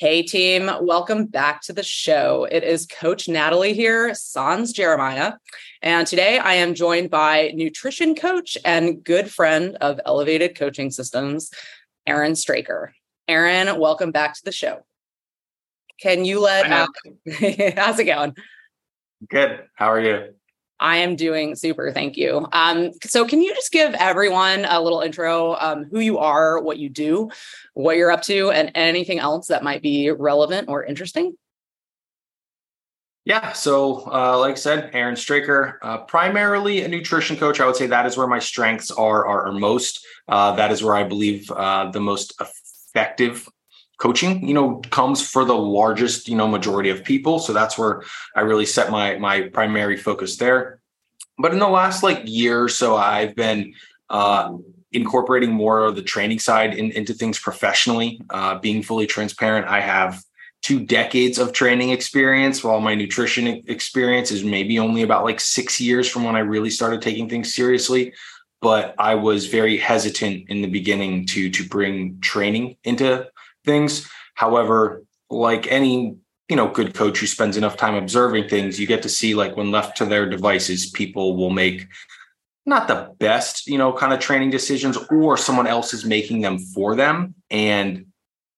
Hey, team, welcome back to the show. It is Coach Natalie here, Sans Jeremiah. And today I am joined by nutrition coach and good friend of Elevated Coaching Systems, Aaron Straker. Aaron, welcome back to the show. Can you let, uh, how's it going? Good. How are you? I am doing super. Thank you. Um, so, can you just give everyone a little intro um, who you are, what you do, what you're up to, and anything else that might be relevant or interesting? Yeah. So, uh, like I said, Aaron Straker, uh, primarily a nutrition coach. I would say that is where my strengths are are, most. Uh, that is where I believe uh, the most effective coaching you know comes for the largest you know majority of people. So that's where i really set my my primary focus there. But in the last like year or so i've been uh, incorporating more of the training side in, into things professionally. Uh, being fully transparent i have two decades of training experience while my nutrition experience is maybe only about like six years from when i really started taking things seriously. But i was very hesitant in the beginning to to bring training into things. However, like any you know good coach who spends enough time observing things, you get to see like when left to their devices, people will make not the best you know kind of training decisions, or someone else is making them for them, and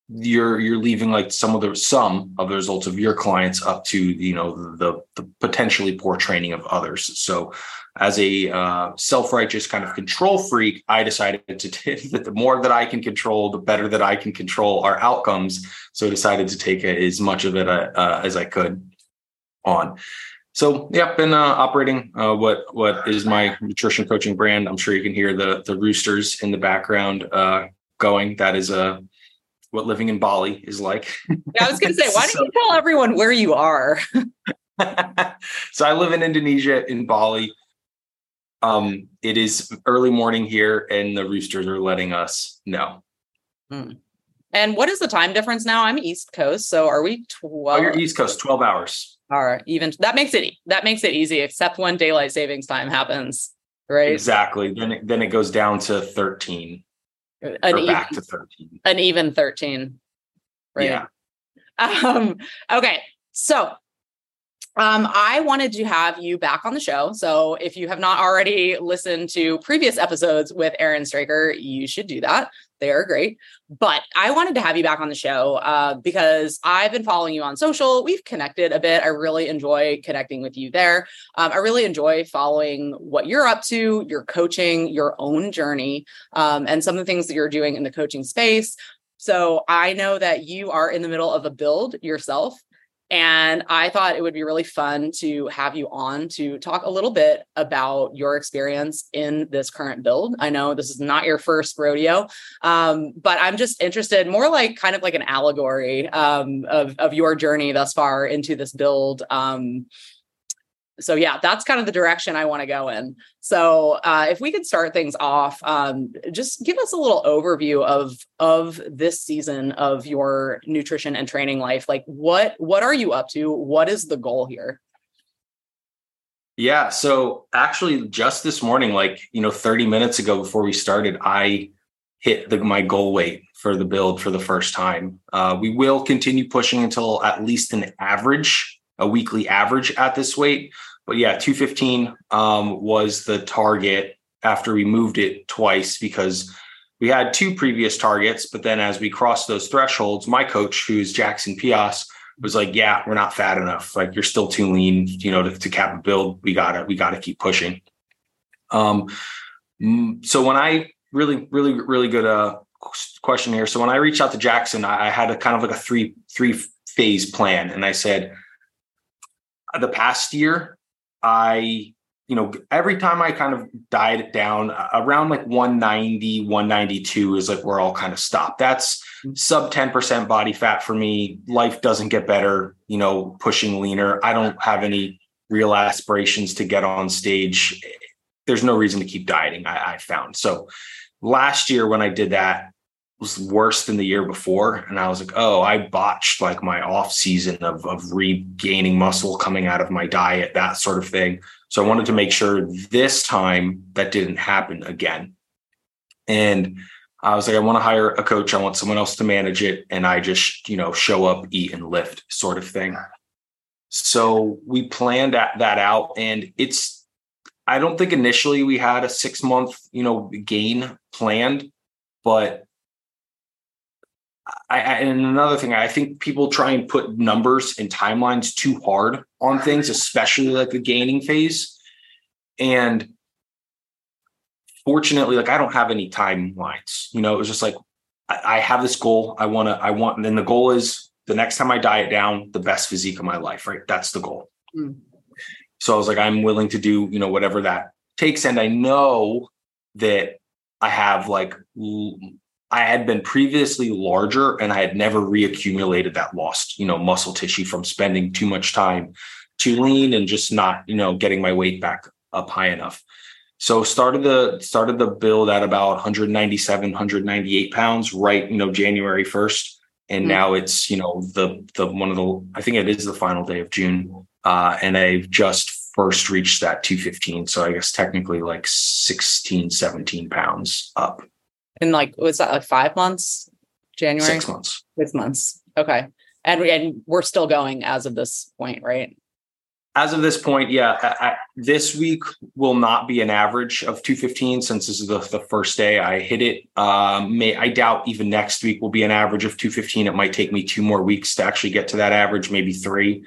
you're you're leaving like some of the some of the results of your clients up to you know the the potentially poor training of others so as a uh, self-righteous kind of control freak i decided to t- that the more that i can control the better that i can control our outcomes so i decided to take as much of it uh, uh, as i could on so yeah been uh, operating uh, what what is my nutrition coaching brand i'm sure you can hear the the roosters in the background uh, going that is a what living in Bali is like. Yeah, I was going to say, why don't you tell everyone where you are? so I live in Indonesia in Bali. Um, it is early morning here, and the roosters are letting us know. Hmm. And what is the time difference now? I'm East Coast, so are we twelve? Oh, you're East Coast, twelve hours. All right, even that makes it that makes it easy, except when daylight savings time happens, right? Exactly. Then it, then it goes down to thirteen an even, back to 13 an even 13 right yeah um okay so um, I wanted to have you back on the show. So if you have not already listened to previous episodes with Aaron Straker, you should do that. They are great. But I wanted to have you back on the show uh, because I've been following you on social. We've connected a bit. I really enjoy connecting with you there. Um, I really enjoy following what you're up to, your coaching, your own journey, um, and some of the things that you're doing in the coaching space. So I know that you are in the middle of a build yourself. And I thought it would be really fun to have you on to talk a little bit about your experience in this current build. I know this is not your first rodeo, um, but I'm just interested more like kind of like an allegory um, of, of your journey thus far into this build. Um, so yeah, that's kind of the direction I want to go in. So uh, if we could start things off, um, just give us a little overview of of this season of your nutrition and training life. Like what what are you up to? What is the goal here? Yeah, so actually, just this morning, like you know, thirty minutes ago before we started, I hit the, my goal weight for the build for the first time. Uh, we will continue pushing until at least an average a weekly average at this weight. But yeah, 215 um, was the target after we moved it twice because we had two previous targets. But then as we crossed those thresholds, my coach, who's Jackson Peos, was like, "Yeah, we're not fat enough. Like you're still too lean. You know, to, to cap a build, we gotta we gotta keep pushing." Um, so when I really really really good uh question here. So when I reached out to Jackson, I, I had a kind of like a three three phase plan, and I said, the past year, I, you know, every time I kind of died it down around like 190, 192 is like where I'll kind of stop. That's mm-hmm. sub 10% body fat for me. Life doesn't get better, you know, pushing leaner. I don't have any real aspirations to get on stage. There's no reason to keep dieting, I, I found. So last year when I did that, was worse than the year before. And I was like, oh, I botched like my off season of, of regaining muscle coming out of my diet, that sort of thing. So I wanted to make sure this time that didn't happen again. And I was like, I want to hire a coach. I want someone else to manage it. And I just, you know, show up, eat, and lift sort of thing. So we planned that, that out. And it's, I don't think initially we had a six month, you know, gain planned, but I, and another thing, I think people try and put numbers and timelines too hard on things, especially like the gaining phase. And fortunately, like I don't have any timelines. You know, it was just like I, I have this goal. I want to. I want, and then the goal is the next time I diet down, the best physique of my life. Right, that's the goal. Mm. So I was like, I'm willing to do you know whatever that takes, and I know that I have like I had been previously larger and I had never reaccumulated that lost, you know, muscle tissue from spending too much time too lean and just not, you know, getting my weight back up high enough. So started the started the build at about 197, 198 pounds, right, you know, January 1st. And mm-hmm. now it's, you know, the the one of the I think it is the final day of June. Uh, and I've just first reached that 215. So I guess technically like 16, 17 pounds up. And like, was that like five months? January? Six months. Six months. Okay. And, we, and we're still going as of this point, right? As of this point, yeah. I, I, this week will not be an average of 215 since this is the, the first day I hit it. Um, may I doubt even next week will be an average of 215. It might take me two more weeks to actually get to that average, maybe three.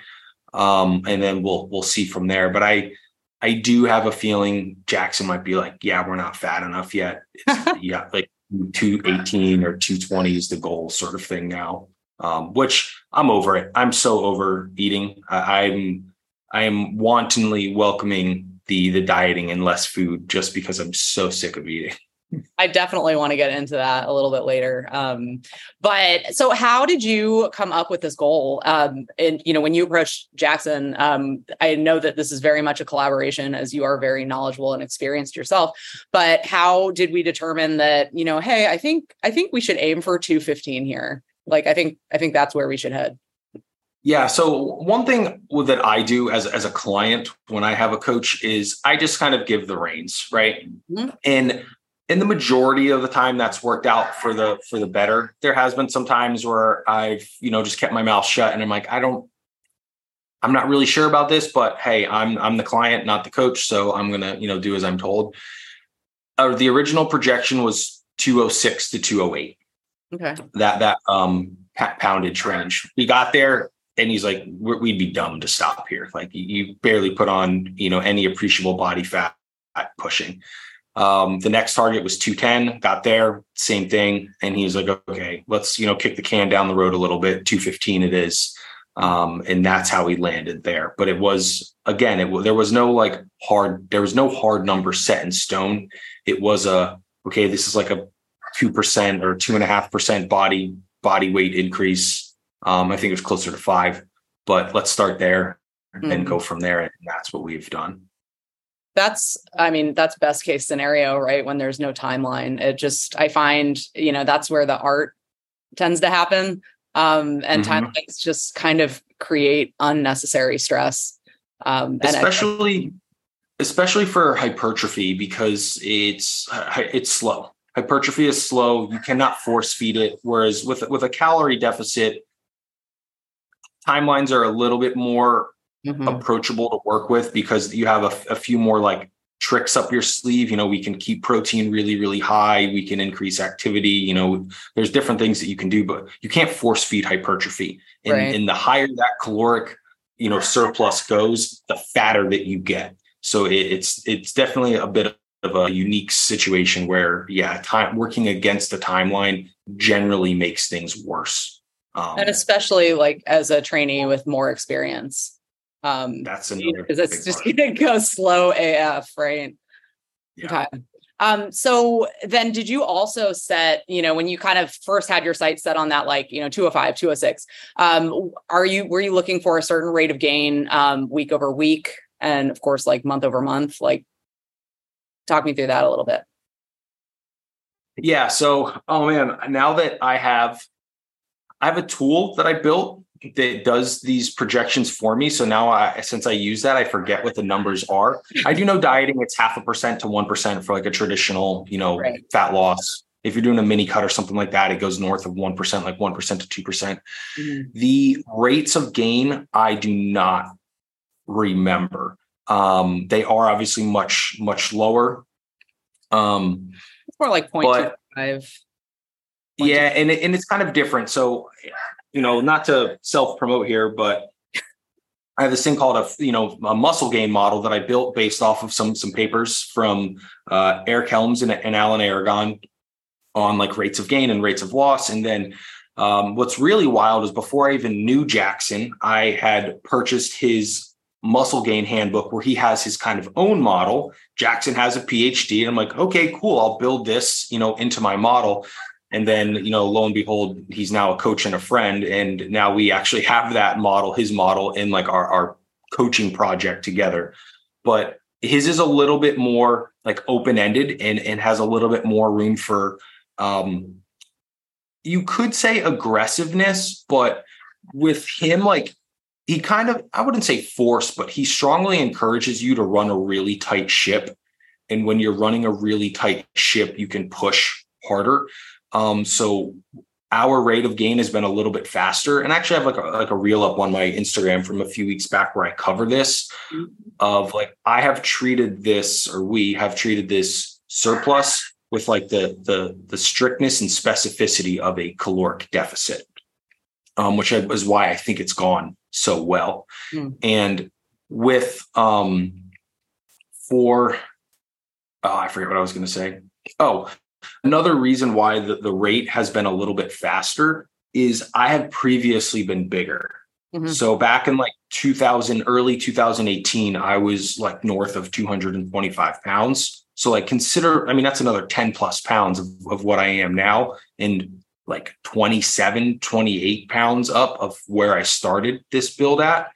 Um, and then we'll we'll see from there. But I I do have a feeling Jackson might be like, yeah, we're not fat enough yet. yeah, like 218 or 220 is the goal sort of thing now. Um, which i'm over it. I'm so over eating. I'm i am wantonly welcoming the the dieting and less food just because i'm so sick of eating I definitely want to get into that a little bit later. Um, but so how did you come up with this goal? Um, and you know, when you approached Jackson, um, I know that this is very much a collaboration as you are very knowledgeable and experienced yourself. But how did we determine that, you know, hey, I think I think we should aim for 215 here. Like I think I think that's where we should head. Yeah. So one thing that I do as, as a client when I have a coach is I just kind of give the reins, right? Mm-hmm. And in the majority of the time that's worked out for the for the better. There has been some times where i've you know just kept my mouth shut and i'm like i don't i'm not really sure about this but hey i'm i'm the client not the coach so i'm gonna you know do as i'm told. Uh, the original projection was 206 to 208 okay. That that um poundage range. We got there and he's like we'd be dumb to stop here. Like you barely put on you know any appreciable body fat pushing um, the next target was 210, got there, same thing. And he's like, okay, let's, you know, kick the can down the road a little bit. 215 it is. Um, and that's how he landed there. But it was, again, it there was no like hard, there was no hard number set in stone. It was a, okay, this is like a 2% or two and a half percent body, body weight increase. Um, I think it was closer to five, but let's start there mm-hmm. and go from there. And that's what we've done that's i mean that's best case scenario right? When there's no timeline. It just i find you know that's where the art tends to happen. Um and mm-hmm. timelines just kind of create unnecessary stress. Um especially especially for hypertrophy because it's it's slow. Hypertrophy is slow. You cannot force feed it. Whereas with with a calorie deficit timelines are a little bit more mm-hmm. approachable to work with because you have a, a few more like tricks up your sleeve. You know, we can keep protein really, really high. We can increase activity. You know, there's different things that you can do, but you can't force feed hypertrophy. And, right. and the higher that caloric, you know, surplus goes, the fatter that you get. So it, it's it's definitely a bit of a unique situation where, yeah, time working against the timeline generally makes things worse. Um, and especially like as a trainee with more experience. Um, That's another because it's just going to go slow AF, right? Yeah. Okay. Um, so then did you also set, you know, when you kind of first had your sights set on that, like, you know, 205, 206, um, are you, were you looking for a certain rate of gain, um, week over week? And of course, like month over month, like talk me through that a little bit. Yeah. So, oh man, now that I have, I have a tool that I built that does these projections for me. So now I, since I use that, I forget what the numbers are. I do know dieting, it's half a percent to 1% for like a traditional, you know, right. fat loss if you're doing a mini cut or something like that, it goes north of 1%, like 1% to 2%. mm hmm The rates of gain, I do not remember. Um, they are obviously much, much lower. Um, it's more like 0.25. Yeah, and, and it's kind of different. So, you know, not to self promote here, but I have this thing called a you know a muscle gain model that I built based off of some some papers from uh, Eric Helms and, and Alan Aragon on like rates of gain and rates of loss. And then um, what's really wild is before I even knew Jackson, I had purchased his muscle gain handbook where he has his kind of own model. Jackson has a PhD, and I'm like, okay, cool. I'll build this you know into my model. And then, you know, lo and behold, he's now a coach and a friend. And now we actually have that model, his model, in like our, our coaching project together. But his is a little bit more like open-ended and, and has a little bit more room for um you could say aggressiveness, but with him, like he kind of, I wouldn't say force, but he strongly encourages you to run a really tight ship. And when you're running a really tight ship, you can push harder. Um, so our rate of gain has been a little bit faster. And actually, I have like a, like a reel up on my Instagram from a few weeks back where I cover this mm-hmm. of like I have treated this, or we have treated this surplus with like the the the strictness and specificity of a caloric deficit, um, which is why I think it's gone so well. Mm. And with um for oh, I forget what I was going to say. Oh, Another reason why the, the rate has been a little bit faster is I have previously been bigger. Mm-hmm. So back in like 2000, early 2018, I was like north of 225 pounds. So like consider, I mean, that's another 10 plus pounds of, of what I am now. And like 27, 28 pounds up of where I started this build at.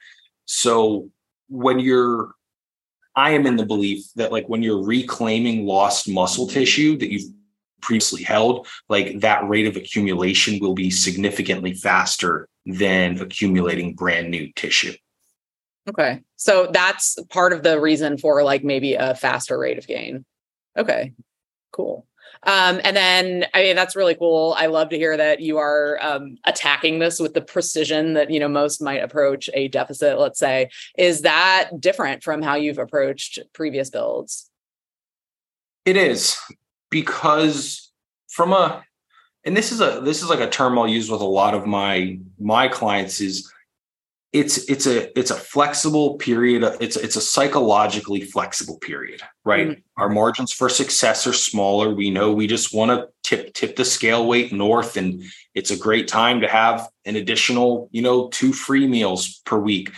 So when you're, I am in the belief that like when you're reclaiming lost muscle tissue that you've previously held, like that rate of accumulation will be significantly faster than accumulating brand new tissue. Okay. So that's part of the reason for like maybe a faster rate of gain. Okay. Cool. Um, and then, I mean, that's really cool. I love to hear that you are um, attacking this with the precision that, you know, most might approach a deficit, let's say. Is that different from how you've approached previous builds? It is because from a and this is a this is like a term I'll use with a lot of my my clients is it's it's a it's a flexible period. It's it's a psychologically flexible period right? Mm-hmm. our margins for success are smaller. We know we just want to tip tip the scale weight north and it's a great time to have an additional you know two free meals per week.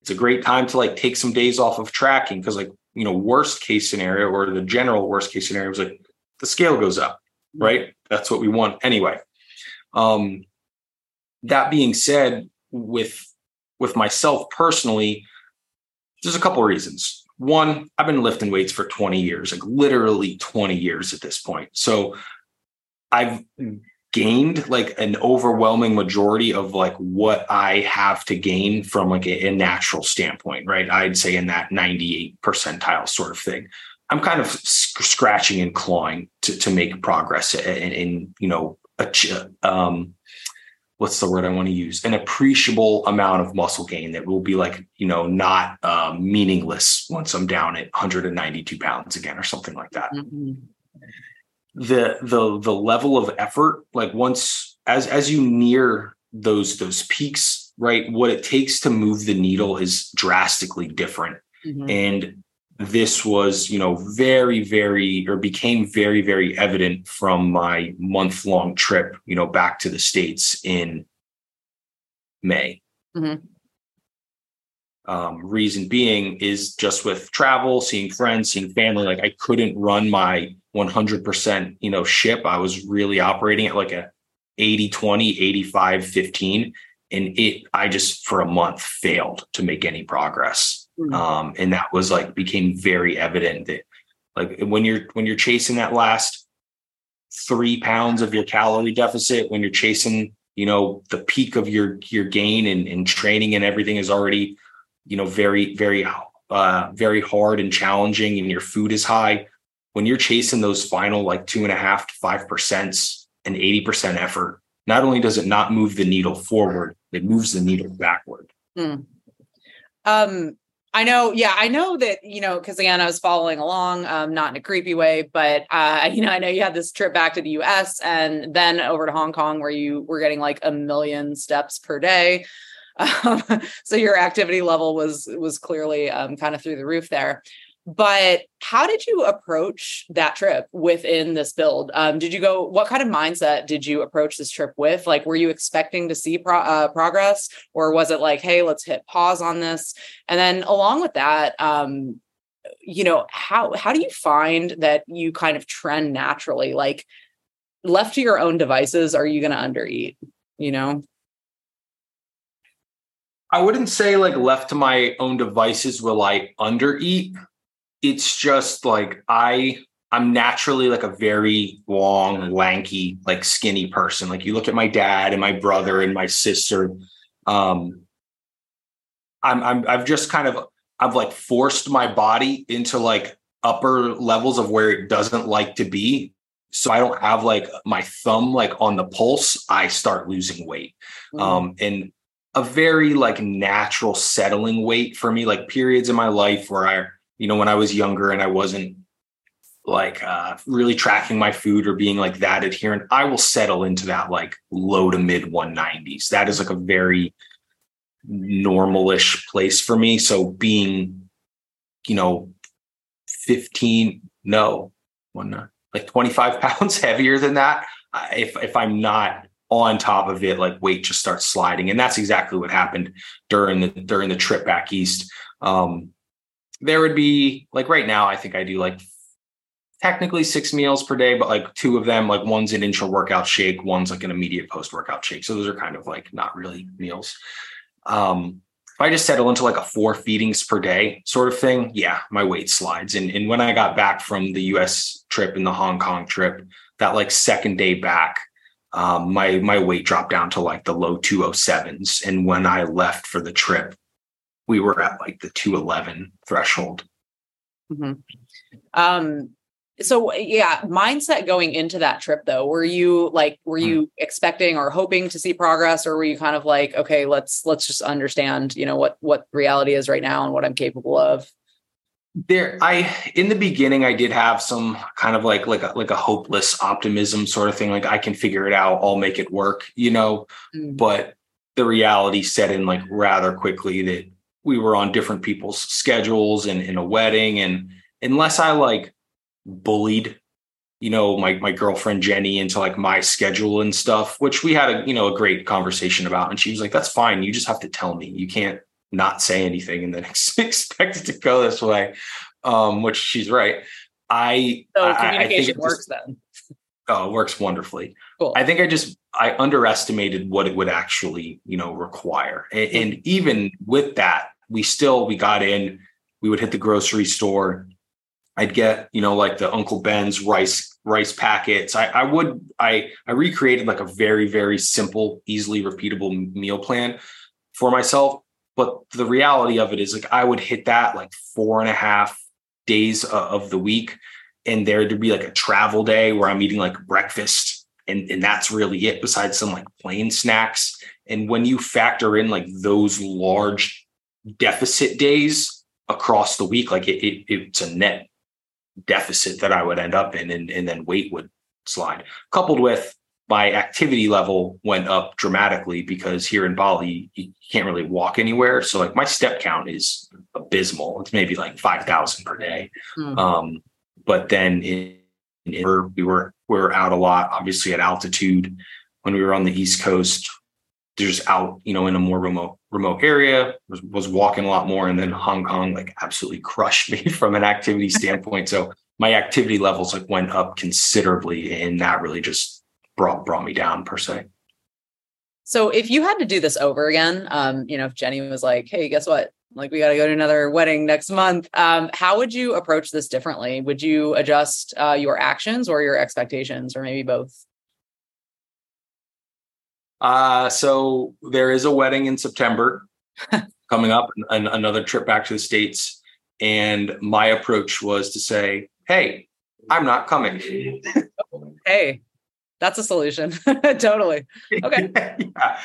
It's a great time to like take some days off of tracking because like you know worst case scenario or the general worst case scenario is like the scale goes up, right? That's what we want anyway. Um, that being said, with with myself personally, there's a couple of reasons. One, I've been lifting weights for 20 years, like literally 20 years at this point. So I've gained like an overwhelming majority of like what I have to gain from like a, a natural standpoint, right? I'd say in that 98 percentile sort of thing. I'm kind of scratching and clawing to, to make progress in, in you know, a, um, what's the word I want to use? An appreciable amount of muscle gain that will be like, you know, not um, meaningless once I'm down at 192 pounds again or something like that. Mm-hmm. The the the level of effort, like once as as you near those those peaks, right? What it takes to move the needle is drastically different. Mm-hmm. And this was, you know, very, very, or became very, very evident from my month long trip, you know, back to the States in May. Mm-hmm. Um, reason being is just with travel, seeing friends, seeing family, like I couldn't run my 100%, you know, ship. I was really operating at like a 80, 20, 85, 15. And it, I just for a month failed to make any progress. Mm-hmm. Um, and that was like became very evident that like when you're when you're chasing that last three pounds of your calorie deficit, when you're chasing, you know, the peak of your your gain and, and training and everything is already, you know, very, very uh very hard and challenging and your food is high. when you're chasing those final like two and a half to five percents and 80% effort, not only does it not move the needle forward, it moves the needle backward. Hmm. Um, I know, yeah, I know that, you know, because again, I was following along, um, not in a creepy way, but uh, you know, I know you had this trip back to the US and then over to Hong Kong where you were getting like a million steps per day. Um, so your activity level was was clearly um, kind of through the roof there. But how did you approach that trip within this build? Um, did you go? What kind of mindset did you approach this trip with? Like, were you expecting to see pro- uh, progress, or was it like, hey, let's hit pause on this? And then along with that, um, you know, how how do you find that you kind of trend naturally? Like, left to your own devices, are you going to undereat? You know. I wouldn't say like left to my own devices will I undereat it's just like I I'm naturally like a very long, lanky, like skinny person. Like you look at my dad and my brother and my sister. Um, I'm I'm I've just kind of I've like forced my body into like upper levels of where it doesn't like to be. So I don't have like my thumb like on the pulse. I start losing weight. Mm-hmm. Um, and a very like natural settling weight for me, like periods in my life where I you know, when I was younger and I wasn't like uh, really tracking my food or being like that adherent, I will settle into that like low to mid 190s. That is like a very normalish place for me. So being, you know, 15, no, one, like 25 pounds heavier than that. If if I'm not on top of it, like weight just starts sliding, and that's exactly what happened during the during the trip back east. Um, there would be like right now, I think I do like technically six meals per day, but like two of them, like one's an intra workout shake, one's like an immediate post workout shake. So those are kind of like not really meals. Um, if I just settle into like a four feedings per day sort of thing, yeah, my weight slides. And, and when I got back from the US trip and the Hong Kong trip, that like second day back, um, my my weight dropped down to like the low 207s. And when I left for the trip, we were at like the 211 threshold. Mm-hmm. Um, so yeah, mindset going into that trip though, were you like, were hmm. you expecting or hoping to see progress or were you kind of like, okay, let's, let's just understand, you know, what, what reality is right now and what I'm capable of? there i in the beginning i did have some kind of like like a, like a hopeless optimism sort of thing like i can figure it out i'll make it work you know mm. but the reality set in like rather quickly that we were on different people's schedules and in a wedding and unless i like bullied you know my my girlfriend jenny into like my schedule and stuff which we had a you know a great conversation about and she was like that's fine you just have to tell me you can't not say anything and then expect it to go this way um which she's right. I so communication I, I works just, then. Oh it works wonderfully. Cool. i think i just i underestimated what it would actually you know require and, and even with that we still we got in we would hit the grocery store. I'd get you know like the uncle ben's rice rice packets. I, I would i i recreated like a very very simple easily repeatable meal plan for myself. But the reality of it is like i would hit that like four and a half days of the week and there to be like a travel day where i'm eating like breakfast and and that's really it besides some like plain snacks. And when you factor in like those large deficit days across the week, like it, it, it's a net deficit that I would end up in, and, and then weight would slide. Coupled with my activity level went up dramatically because here in Bali, you can't really walk anywhere. So like my step count is abysmal. It's maybe like 5,000 per day. Mm-hmm. Um, but then in, in, we were, we were out a lot, obviously at altitude when we were on the East coast, just out, you know, in a more remote remote area, was, was walking a lot more. And then Hong Kong like absolutely crushed me from an activity standpoint. so my activity levels like went up considerably and that really just brought brought me down per se. So if you had to do this over again, um, you know, if Jenny was like, hey, guess what? Like we got to go to another wedding next month. Um, how would you approach this differently? Would you adjust uh, your actions or your expectations, or maybe both? Uh, so there is a wedding in September coming up, and another trip back to the States. And my approach was to say, hey, I'm not coming. hey, that's a solution. totally. Okay. yeah.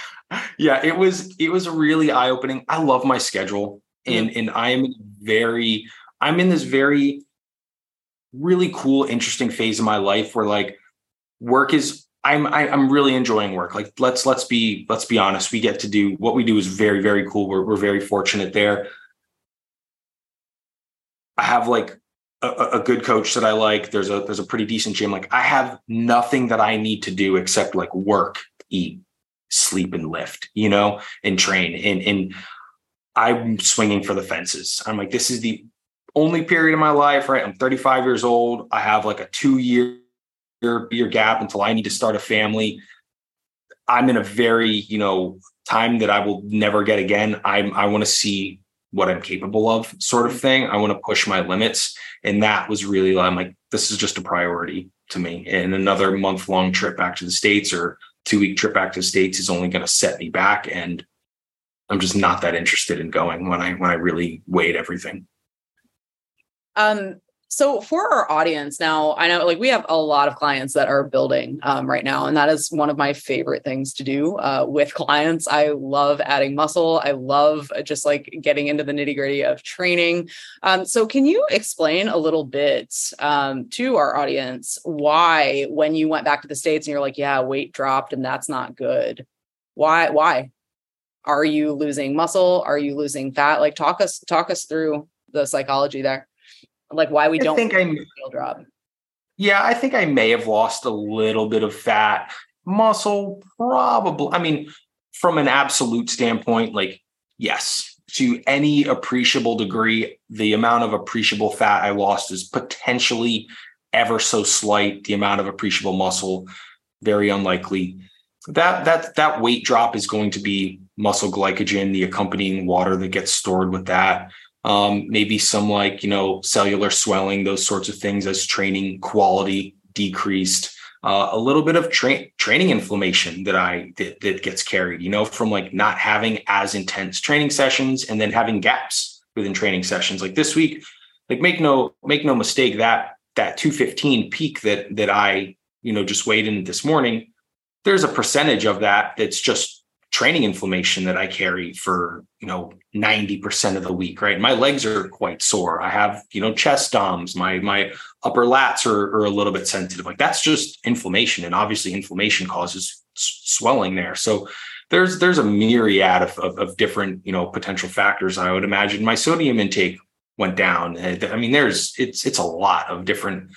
yeah, it was it was really eye opening. I love my schedule, and mm-hmm. and I am very I'm in this very really cool, interesting phase of my life where like work is I'm I, am i am really enjoying work. Like let's let's be let's be honest. We get to do what we do is very very cool. We're we're very fortunate there. I have like a, a, good coach that I like. There's a there's a pretty decent gym. Like I have nothing that I need to do except like work, eat, sleep, and lift. You know, and train. And and I'm swinging for the fences. I'm like, this is the only period of my life. Right. I'm 35 years old. I have like a two year year gap until I need to start a family. I'm in a very you know time that I will never get again. I'm I want to see what I'm capable of, sort of thing. I want to push my limits. And that was really, I'm like, this is just a priority to me. And another month long trip back to the States or two week trip back to the States is only going to set me back. And I'm just not that interested in going when I, when I really weighed everything. Um, so for our audience now, I know like we have a lot of clients that are building um, right now, and that is one of my favorite things to do uh, with clients. I love adding muscle. I love just like getting into the nitty gritty of training. Um, so can you explain a little bit um, to our audience why when you went back to the states and you're like, yeah, weight dropped and that's not good. Why? Why? Are you losing muscle? Are you losing fat? Like talk us talk us through the psychology there like why we don't think I drop. Yeah, I think I may have lost a little bit of fat, muscle, probably. I mean, from an absolute standpoint, like yes, to any appreciable degree, the amount of appreciable fat I lost is potentially ever so slight. The amount of appreciable muscle, very unlikely. That that that weight drop is going to be muscle glycogen, the accompanying water that gets stored with that um, maybe some like you know cellular swelling those sorts of things as training quality decreased. Uh, a little bit of tra- training inflammation that i that, that gets carried you know from like not having as intense training sessions and then having gaps within training sessions. Like this week like make no make no mistake that that 215 peak that that i you know just weighed in this morning there's a percentage of that that's just training inflammation that I carry for, you know, 90% of the week, right? My legs are quite sore. I have, you know, chest DOMs, my my upper lats are, are a little bit sensitive. Like that's just inflammation. And obviously inflammation causes swelling there. So there's there's a myriad of, of, of different, you know, potential factors. I would imagine my sodium intake went down. I mean, there's it's it's a lot of different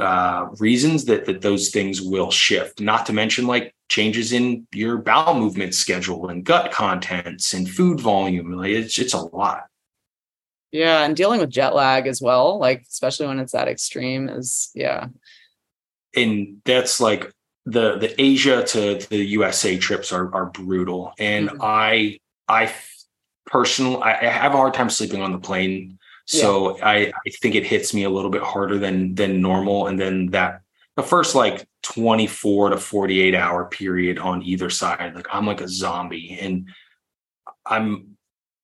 uh, reasons that that those things will shift. Not to mention like changes in your bowel movement schedule and gut contents and food volume. Like it's it's a lot. Yeah, and dealing with jet lag as well, like especially when it's that extreme, is yeah. And that's like the the Asia to the USA trips are are brutal, and mm-hmm. I I personally I have a hard time sleeping on the plane so yeah. I, I think it hits me a little bit harder than than normal. And then that the first like 24 to 48 hour period on either side, like I'm like a zombie. And I'm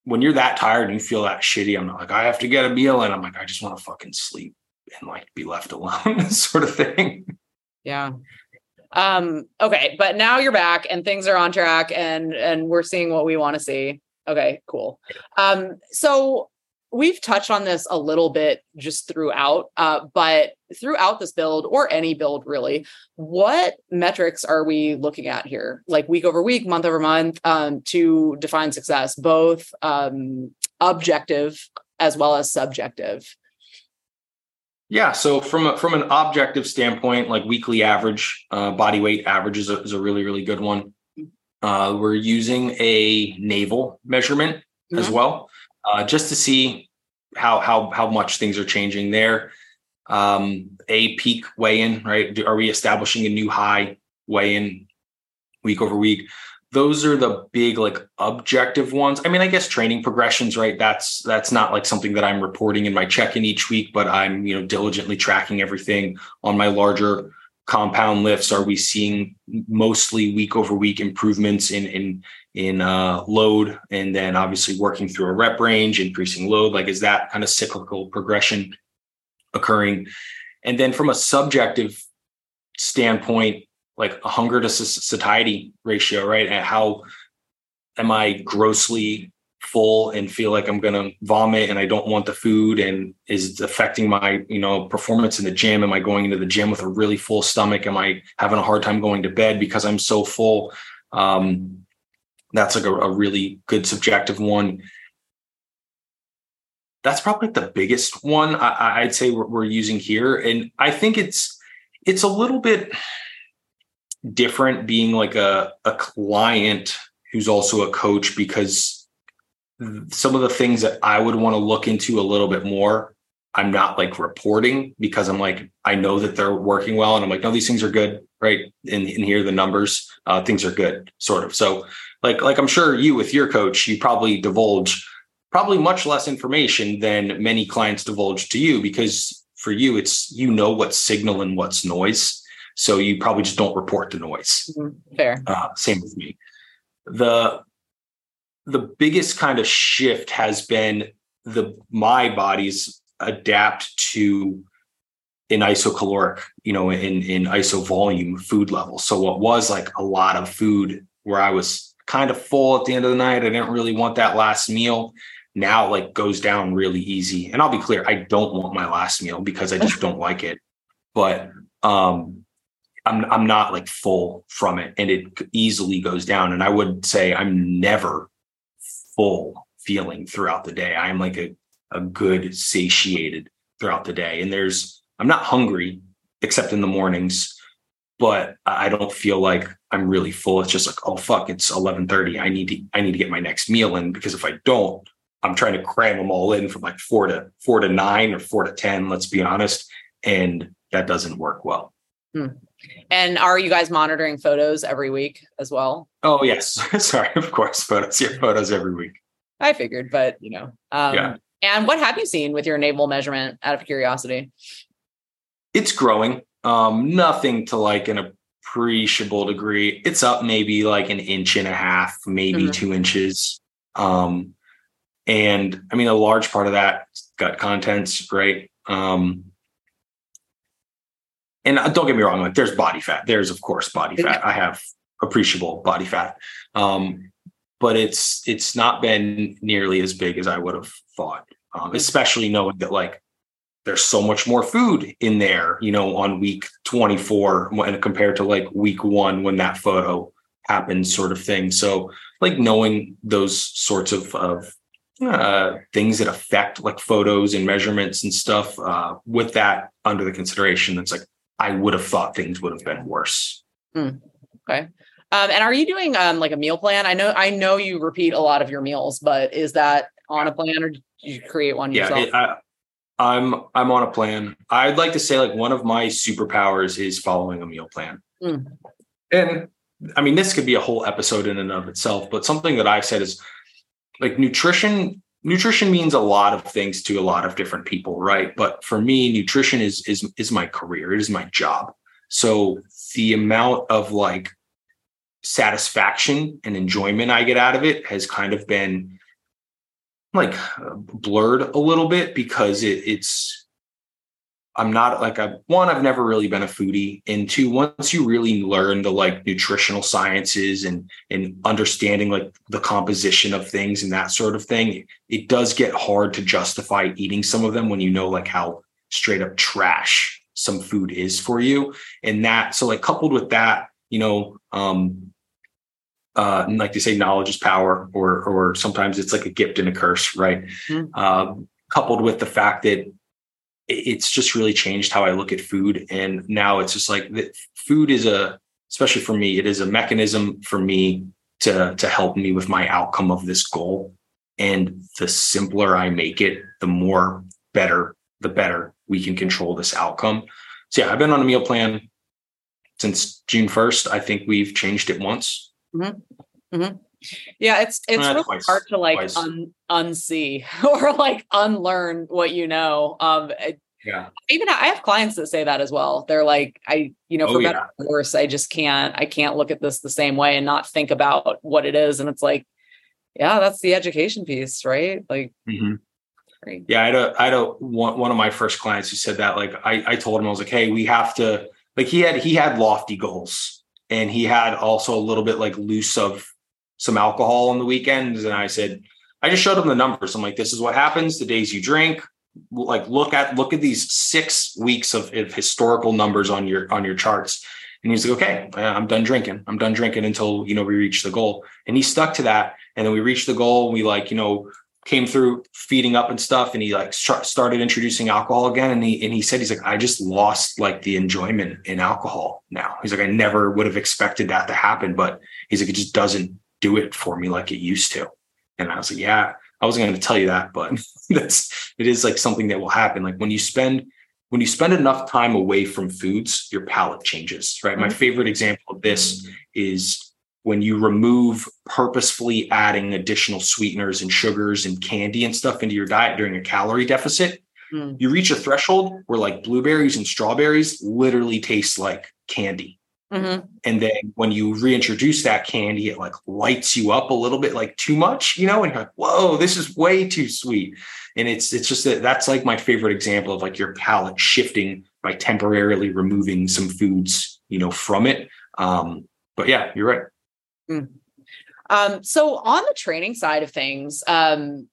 when you're that tired and you feel that shitty, I'm not like, I have to get a meal. And I'm like, I just want to fucking sleep and like be left alone, sort of thing. Yeah. Um, okay, but now you're back and things are on track and and we're seeing what we want to see. Okay, cool. Um, so we've touched on this a little bit just throughout uh, but throughout this build or any build really what metrics are we looking at here? Like week over week month over month um, to define success both um, objective as well as subjective? Yeah so from a, from an objective standpoint like weekly average uh, body weight average is a, is a really really good one. Uh, we're using a navel measurement mm-hmm. as well uh, just to see how how how much things are changing there. Um, a peak weigh in, right? Are we establishing a new high weigh in week over week? Those are the big like objective ones. I mean, I guess training progressions, right? That's that's not like something that I'm reporting in my check-in each week, but I'm you know diligently tracking everything on my larger compound lifts. Are we seeing mostly week over week improvements in in in uh, load and then obviously working through a rep range, increasing load? Like, is that kind of cyclical progression occurring? and then from a subjective standpoint, like a hunger to satiety ratio, right? And how am I grossly full and feel like I'm going to vomit and I don't want the food and is affecting my, you know, performance in the gym? Am I going into the gym with a really full stomach? Am I having a hard time going to bed because I'm so full? Um, that's like a, a really good subjective one. That's probably the biggest one I, would say we're, we're using here, and I think it's it's a little bit different being like a a client who's also a coach because some of the things that I would want to look into a little bit more I'm not like reporting because I'm like, I know that they're working well. And I'm like, no, these things are good, right? And, and here the numbers, uh, things are good, sort of. So like, like I'm sure you with your coach, you probably divulge probably much less information than many clients divulge to you because for you, it's you know what's signal and what's noise. So you probably just don't report the noise. Mm-hmm. Fair. Uh, same with me. The the biggest kind of shift has been the my body's adapt to in isocaloric, you know, in in iso volume food levels. So what was like a lot of food where I was kind of full at the end of the night, I didn't really want that last meal. Now like goes down really easy. And I'll be clear, I don't want my last meal because I just don't like it. But um I'm I'm not like full from it and it easily goes down. And I would say I'm never full feeling throughout the day. I'm like a a good satiated throughout the day. And there's I'm not hungry except in the mornings, but I don't feel like I'm really full. It's just like, oh fuck, it's 11:30. I need to I need to get my next meal in because if I don't, I'm trying to cram them all in from like 4 to 4 to 9 or 4 to 10, let's be honest, and that doesn't work well. Hmm. And are you guys monitoring photos every week as well? Oh yes, sorry, of course, photos. Yeah, photos every week. I figured, but you know, um, yeah. And what have you seen with your navel measurement out of curiosity? It's growing. Um, nothing to like an appreciable degree. It's up maybe like an inch and a half, maybe mm-hmm. two inches. Um, and I mean, a large part of that gut contents, right? Um, and uh, don't get me wrong, like there's body fat. There's of course body fat. I have appreciable body fat. Um, but it's it's not been nearly as big as I would have thought. Um, especially knowing that like there's so much more food in there, you know, on week 24 when compared to like week one when that photo happens, sort of thing. So like knowing those sorts of of uh, things that affect like photos and measurements and stuff uh, with that under the consideration, it's like I would have thought things would have been worse. Mm, okay. Um, and are you doing um, like a meal plan? I know I know you repeat a lot of your meals, but is that on a plan or did you create one yeah, yourself? It, I, I'm I'm on a plan. I'd like to say like one of my superpowers is following a meal plan. Mm. And I mean, this could be a whole episode in and of itself, but something that I've said is like nutrition nutrition means a lot of things to a lot of different people right? But for me nutrition is is is my career. It is my job. So the amount of like satisfaction and enjoyment I get out of it has kind of been like blurred a little bit because it, it's I'm not like one, I've never really been a foodie. And two, once you really learn the like nutritional sciences and and understanding like the composition of things and that sort of thing, it, it does get hard to justify eating some of them when you know like how straight up trash some food is for you. And that so like coupled with that, you know, um, uh, like they say, knowledge is power, or or sometimes it's like a gift and a curse, right? Mm-hmm. Um, coupled with the fact that it's just really changed how I look at food, and now it's just like that. Food is a, especially for me, it is a mechanism for me to to help me with my outcome of this goal. And the simpler I make it, the more better, the better we can control this outcome. So yeah, I've been on a meal plan since June 1st. I think we've changed it once. Mm-hmm. Mm-hmm. Yeah, it's it's uh, really twice, hard to like un, unsee or like unlearn what you know. Um, yeah. Even I have clients that say that as well. They're like, I, you know, for oh, better yeah. or worse, I just can't, I can't look at this the same way and not think about what it is. And it's like, yeah, that's the education piece, right? Like, mm-hmm. Great. Yeah, I had a I had a one, one of my first clients who said that. Like I, I told him I was like, hey, we have to like he had he had lofty goals and he had also a little bit like loose of some alcohol on the weekends. And I said, I just showed him the numbers. I'm like, this is what happens the days you drink. Like look at look at these six weeks of, of historical numbers on your on your charts. And he's like, okay, I'm done drinking. I'm done drinking until you know we reach the goal. And he stuck to that. And then we reached the goal. And We like you know came through feeding up and stuff and he like started introducing alcohol again and he and he said he's like I just lost like the enjoyment in alcohol now. He's like I never would have expected that to happen but he's like it just doesn't do it for me like it used to. And I was like yeah, I wasn't going to tell you that but that's it is like something that will happen like when you spend when you spend enough time away from foods your palate changes, right? Mm-hmm. My favorite example of this is when you remove purposefully adding additional sweeteners and sugars and candy and stuff into your diet during a calorie deficit, mm. you reach a threshold where like blueberries and strawberries literally taste like candy. Mm-hmm. And then when you reintroduce that candy, it like lights you up a little bit, like too much, you know, and you're like, whoa, this is way too sweet. And it's it's just that that's like my favorite example of like your palate shifting by temporarily removing some foods, you know, from it. Um, but yeah, you're right. Mm. Um, so on the training side of things, um,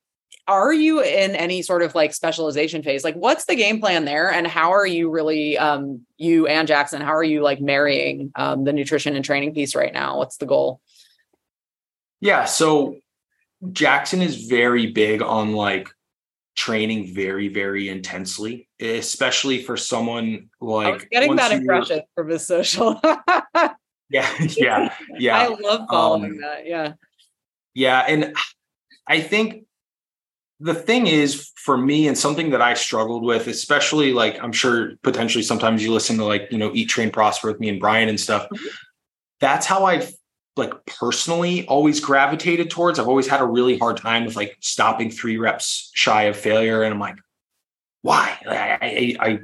are you in any sort of like specialization phase? Like what's the game plan there and how are you really um you and Jackson, how are you like marrying um the nutrition and training piece right now? What's the goal? Yeah, so Jackson is very big on like training very very intensely especially for someone like getting that impression from his social Yeah, yeah, yeah. I love following um, that. Yeah. Yeah. And I think the thing is for me and something that I struggled with, especially like I'm sure potentially sometimes you listen to like, you know, Eat Train Prosper with me and Brian and stuff. Mm-hmm. That's how I've like personally always gravitated towards. I've always had a really hard time with like stopping three reps shy of failure. And I'm like, why? I I I,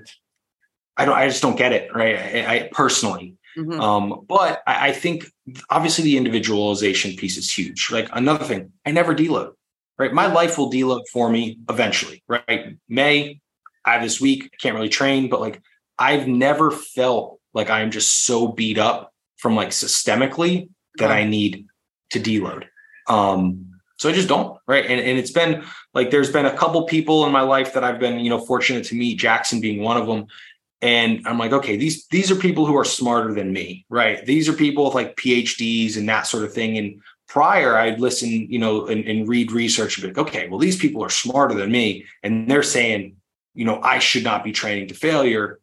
I don't I just don't get it. Right. I, I personally. Mm-hmm. Um, but I, I, think obviously the individualization piece is huge. Like another thing, I never deload, right? My life will deload for me eventually, right? May, I have this week, I can't really train, but like I've never felt like I'm just so beat up from like systemically that I need to deload. Um, so I just don't, right? And, and it's been like there's been a couple people in my life that I've been, you know, fortunate to meet, Jackson being one of them, and i'm like okay these these are people who are smarter than me right these are people with like phds and that sort of thing and prior i'd listen you know and, and read research and be like okay well these people are smarter than me and they're saying you know i should not be training to failure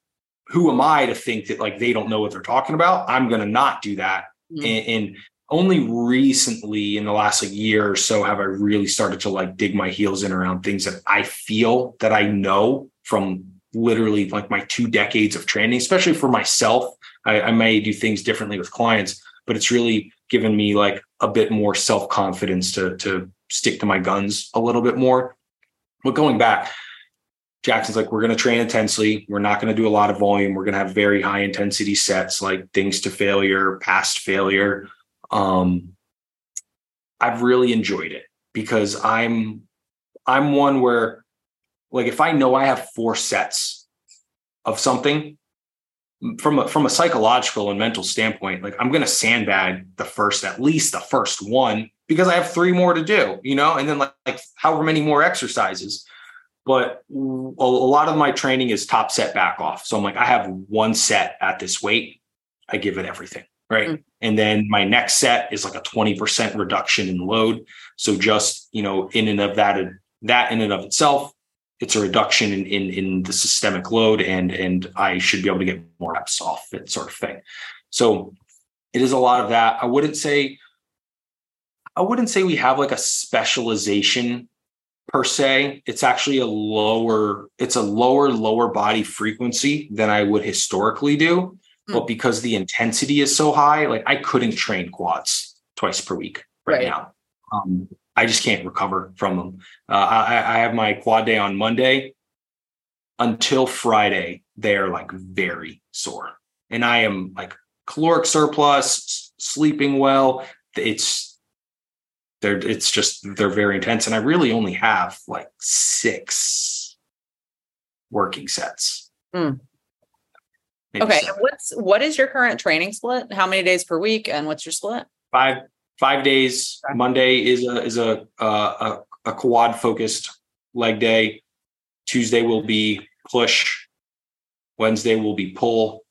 who am i to think that like they don't know what they're talking about i'm going to not do that mm-hmm. and, and only recently in the last like year or so have i really started to like dig my heels in around things that i feel that i know from literally like my two decades of training, especially for myself. I, I may do things differently with clients, but it's really given me like a bit more self confidence to to stick to my guns a little bit more. But going back, Jackson's like, we're going to train intensely. We're not going to do a lot of volume. We're going to have very high intensity sets, like things to failure, past failure. Um, I've really enjoyed it because I'm I'm one where like if I know I have four sets of something from a, from a psychological and mental standpoint, like I'm going to sandbag the first, at least the first one, because I have three more to do, you know, and then like, like however many more exercises. But a, a lot of my training is top set back off. So I'm like, I have one set at this weight, I give it everything. Right. Mm-hmm. And then my next set is like a 20% reduction in load. So just, you know, in and of that, that in and of itself it's a reduction in, in, in the systemic load and and I should be able to get more reps off it sort of thing. So it is a lot of that. I wouldn't say I wouldn't say we have like a specialization per se. It's actually a lower, it's a lower, lower body frequency than I would historically do. Mm. But because the intensity is so high, like I couldn't train quads twice per week right, right. now. Um, I just can't recover from them. Uh, I, I have my quad day on Monday. Until Friday, they're like very sore, and I am like caloric surplus, sleeping well. It's they're it's just they're very intense and i really only have like six working sets mm. okay seven. what's what is your current training split how many days per week and what's your split five five days monday is a is a, a a quad focused leg day tuesday will be push wednesday will be pull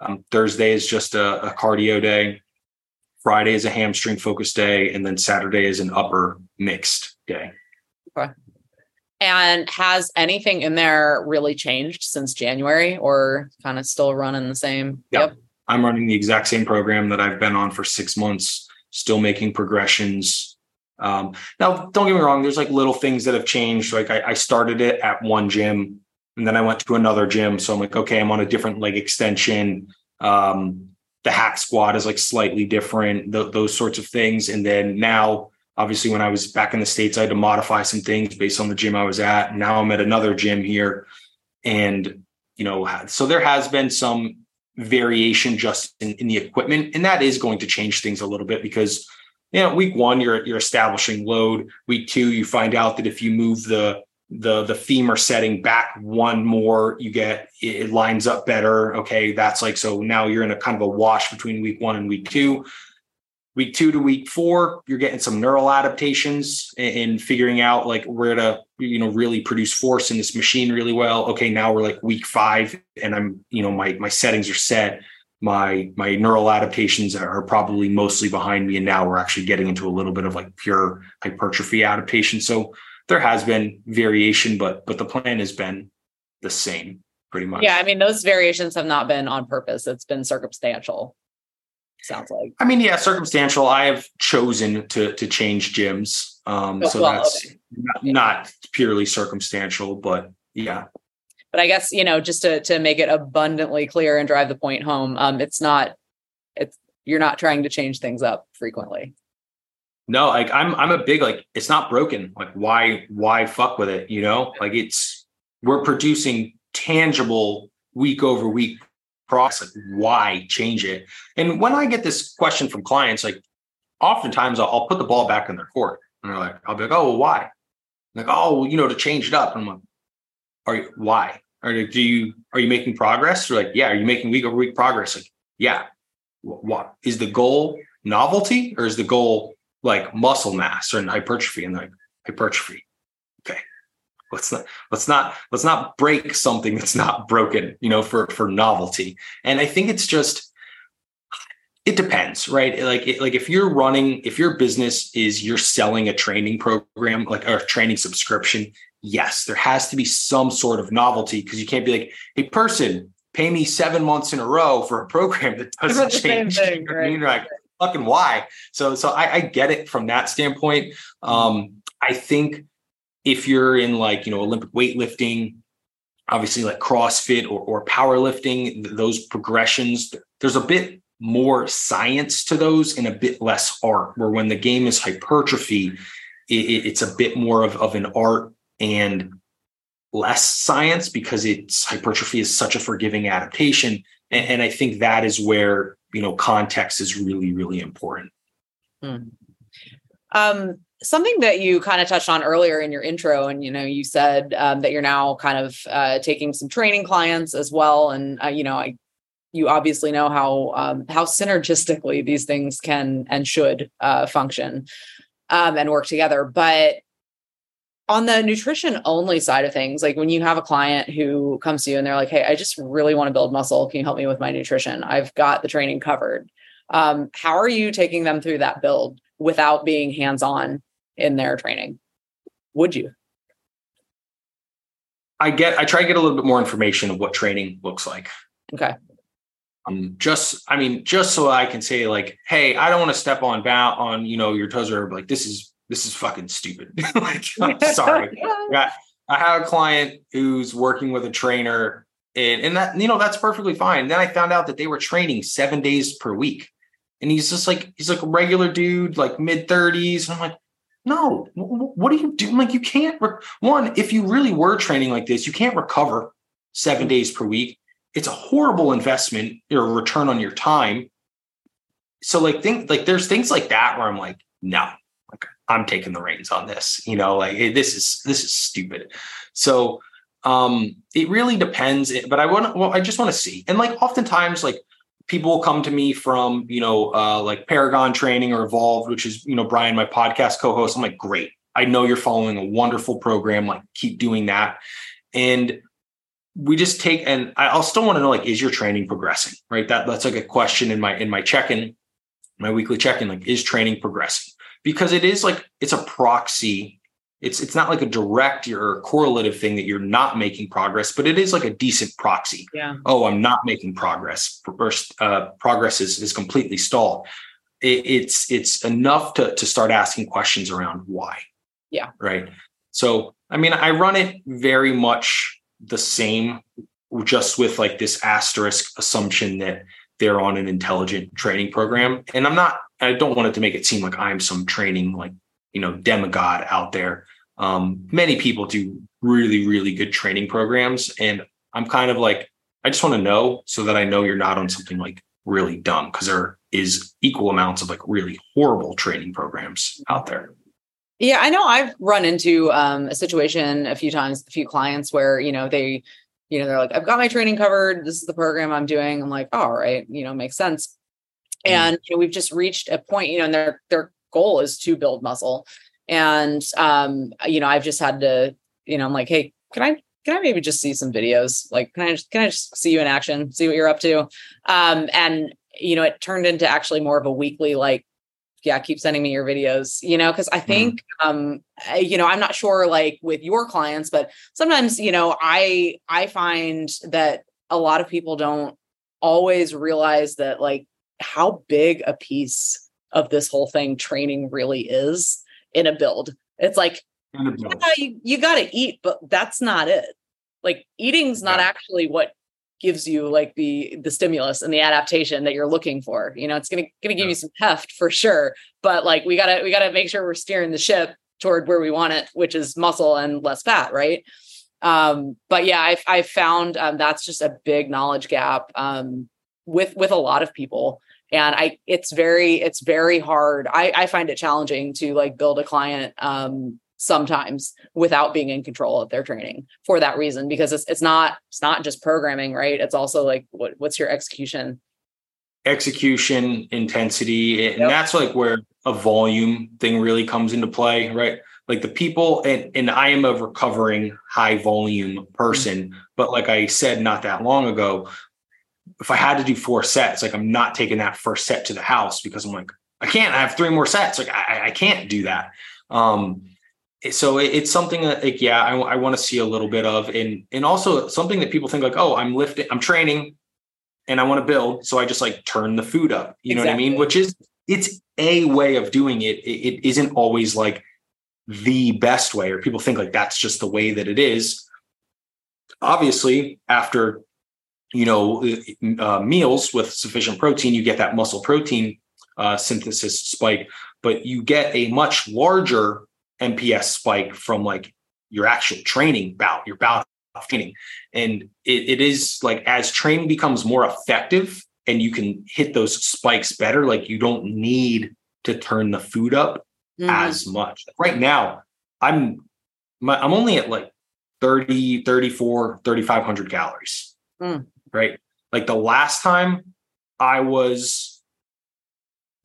um, thursday is just a, a cardio day Friday is a hamstring focused day, and then Saturday is an upper mixed day. Okay. And has anything in there really changed since January or kind of still running the same? Yeah. Yep. I'm running the exact same program that I've been on for six months, still making progressions. Um, now, don't get me wrong, there's like little things that have changed. Like I, I started it at one gym and then I went to another gym. So I'm like, okay, I'm on a different leg extension. Um, the hack squat is like slightly different, th- those sorts of things. And then now, obviously, when I was back in the States, I had to modify some things based on the gym I was at. Now I'm at another gym here. And, you know, so there has been some variation just in, in the equipment. And that is going to change things a little bit because, you know, week one, you're you're establishing load. Week two, you find out that if you move the the the femur setting back one more you get it lines up better okay that's like so now you're in a kind of a wash between week one and week two week two to week four you're getting some neural adaptations and figuring out like where to you know really produce force in this machine really well okay now we're like week five and i'm you know my my settings are set my my neural adaptations are probably mostly behind me and now we're actually getting into a little bit of like pure hypertrophy adaptation so there has been variation, but but the plan has been the same pretty much. Yeah, I mean those variations have not been on purpose. It's been circumstantial. Sounds like. I mean, yeah, circumstantial. I have chosen to to change gyms. Um, oh, so well, that's okay. not, not purely circumstantial, but yeah. But I guess, you know, just to to make it abundantly clear and drive the point home, um, it's not it's you're not trying to change things up frequently. No, like I'm I'm a big like it's not broken. Like why why fuck with it, you know? Like it's we're producing tangible week over week process. Like why change it? And when I get this question from clients, like oftentimes I'll, I'll put the ball back in their court. And they're like, I'll be like, oh, well, why? Like, oh, well, you know, to change it up. And I'm like, are you why? Or do you are you making progress? They're like, yeah, are you making week over week progress? Like, yeah. What is the goal novelty or is the goal like muscle mass or hypertrophy and like hypertrophy. Let's not let's not let's not break something that's not broken, you know, for for novelty. And I think it's just it depends, right? Like it, like if you're running, if your business is you're selling a training program, like a training subscription, yes, there has to be some sort of novelty because you can't be like, hey, person, pay me seven months in a row for a program that doesn't change. Thing, right? Like, fucking why? So so I, I get it from that standpoint. Um, I think if you're in like you know Olympic weightlifting, obviously like CrossFit or, or powerlifting, those progressions, there's a bit more science to those and a bit less art. Where when the game is hypertrophy, it, it's a bit more of, of an art and less science because it's hypertrophy is such a forgiving adaptation. And, and I think that is where you know context is really really important hmm. um, something that you kind of touched on earlier in your intro and you know you said um, that you're now kind of uh, taking some training clients as well and uh, you know i you obviously know how um, how synergistically these things can and should uh, function um, and work together but on the nutrition only side of things, like when you have a client who comes to you and they're like, Hey, I just really want to build muscle. Can you help me with my nutrition? I've got the training covered. Um, how are you taking them through that build without being hands on in their training? Would you? I get, I try to get a little bit more information of what training looks like. Okay. Um, just, I mean, just so I can say like, Hey, I don't want to step on bound on, you know, your toes or like, this is this is fucking stupid. like, I'm sorry. I, I have a client who's working with a trainer and, and that, you know, that's perfectly fine. And then I found out that they were training seven days per week. And he's just like, he's like a regular dude, like mid 30s. And I'm like, no, what are you doing? Like, you can't, re- one, if you really were training like this, you can't recover seven days per week. It's a horrible investment or return on your time. So, like, think like there's things like that where I'm like, no, like I'm taking the reins on this. You know, like this is this is stupid. So um it really depends. But I want well, I just want to see. And like oftentimes, like people will come to me from you know uh like Paragon Training or Evolved, which is you know Brian, my podcast co-host. I'm like, great. I know you're following a wonderful program. Like, keep doing that. And we just take and I'll still want to know like, is your training progressing? Right. That that's like a question in my in my check-in, my weekly check-in, like, is training progressing? because it is like it's a proxy it's it's not like a direct or correlative thing that you're not making progress but it is like a decent proxy. Yeah. Oh i'm not making progress. First uh, progress is is completely stalled. It, it's it's enough to to start asking questions around why. Yeah. Right? So i mean i run it very much the same just with like this asterisk assumption that they're on an intelligent training program. And I'm not, I don't want it to make it seem like I'm some training, like, you know, demigod out there. Um, many people do really, really good training programs. And I'm kind of like, I just want to know so that I know you're not on something like really dumb because there is equal amounts of like really horrible training programs out there. Yeah, I know I've run into um, a situation a few times, a few clients where, you know, they you know, they're like, I've got my training covered. This is the program I'm doing. I'm like, oh, all right, you know, makes sense. Mm-hmm. And you know, we've just reached a point, you know, and their their goal is to build muscle. And um, you know, I've just had to, you know, I'm like, hey, can I can I maybe just see some videos? Like, can I just can I just see you in action, see what you're up to? Um, and you know, it turned into actually more of a weekly like yeah keep sending me your videos you know because i mm-hmm. think mm. um you know i'm not sure like with your clients but sometimes you know i i find that a lot of people don't always realize that like how big a piece of this whole thing training really is in a build. It's like yeah, you, you got to eat but that's not it. Like eating's not yeah. actually what gives you like the the stimulus and the adaptation that you're looking for you know? It's gonna gonna give yeah. you some heft for sure but like we gotta we gotta make sure we're steering the ship toward where we want it which is muscle and less fat right? Um but yeah i've i found um, that's just a big knowledge gap um with with a lot of people and i it's very it's very hard i i find it challenging to like build a client um sometimes without being in control of their training for that reason because it's it's not it's not just programming right it's also like what what's your execution execution intensity and yep. that's like where a volume thing really comes into play right like the people and and I am a recovering high volume person mm-hmm. but like I said not that long ago if I had to do four sets like I'm not taking that first set to the house because I'm like I can't I have three more sets. Like I I can't do that. Um so it's something that like yeah i, I want to see a little bit of and and also something that people think like oh i'm lifting i'm training and i want to build so i just like turn the food up you know what i mean? Which is it's a way of doing it. it it isn't always like the best way or people think like that's just the way that it is. Obviously after you know uh, meals with sufficient protein you get that muscle protein uh, synthesis spike but you get a much larger MPS spike from like your actual training bout, your bout of training. And it, it is like as training becomes more effective and you can hit those spikes better, like you don't need to turn the food up mm-hmm. as much. Right now, I'm my, I'm only at like 30, 34, 3500 calories. Mm. Right. Like the last time I was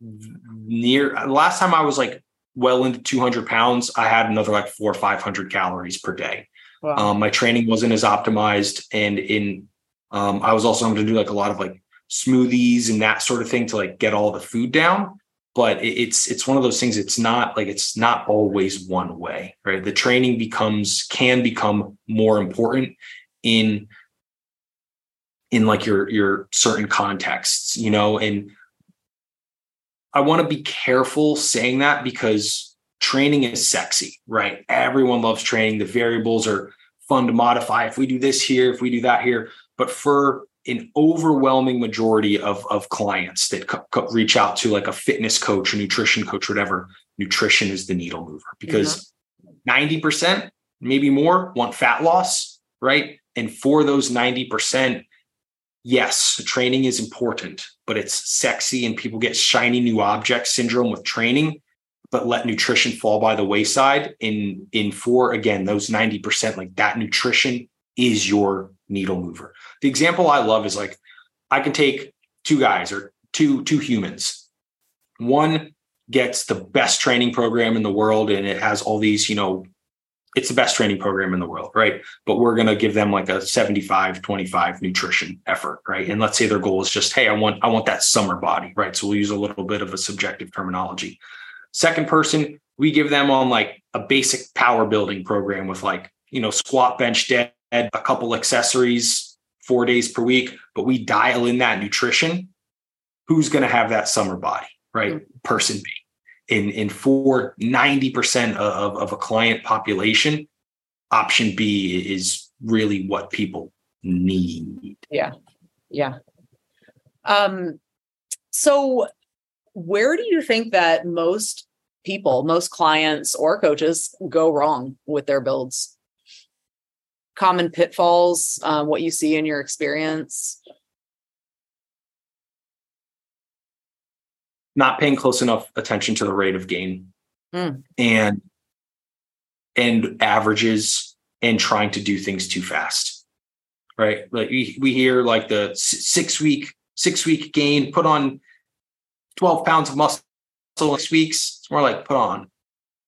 near last time I was like well into 200 pounds, I had another like four or 500 calories per day. Wow. Um, my training wasn't as optimized. And in, um, I was also having to do like a lot of like smoothies and that sort of thing to like get all the food down. But it, it's, it's one of those things. It's not like, it's not always one way, right? The training becomes, can become more important in, in like your, your certain contexts, you know, and I want to be careful saying that because training is sexy, right? Everyone loves training. The variables are fun to modify. If we do this here, if we do that here, but for an overwhelming majority of, of clients that co- co- reach out to like a fitness coach or nutrition coach, whatever, nutrition is the needle mover because mm-hmm. 90%, maybe more, want fat loss, right? And for those 90%, yes, training is important, but it's sexy and people get shiny new object syndrome with training. but let nutrition fall by the wayside in in for again those 90% like that nutrition is your needle mover the example i love is like i can take two guys or two two humans one gets the best training program in the world and it has all these you know it's the best training program in the world, right? But we're going to give them like a 75 25 nutrition effort, right? And let's say their goal is just, hey, I want I want that summer body, right? So we'll use a little bit of a subjective terminology. Second person, we give them on like a basic power building program with like, you know, squat, bench, dead, a couple accessories, 4 days per week, but we dial in that nutrition. Who's going to have that summer body, right? Mm-hmm. Person B in in for 90% of, of a client population option b is really what people need. Yeah. Yeah. Um so where do you think that most people most clients or coaches go wrong with their builds? Common pitfalls um, what you see in your experience not paying close enough attention to the rate of gain. Mm. and and averages and trying to do things too fast. Right? Like we, we hear like the six week six week gain put on 12 pounds of muscle in six weeks. It's more like put on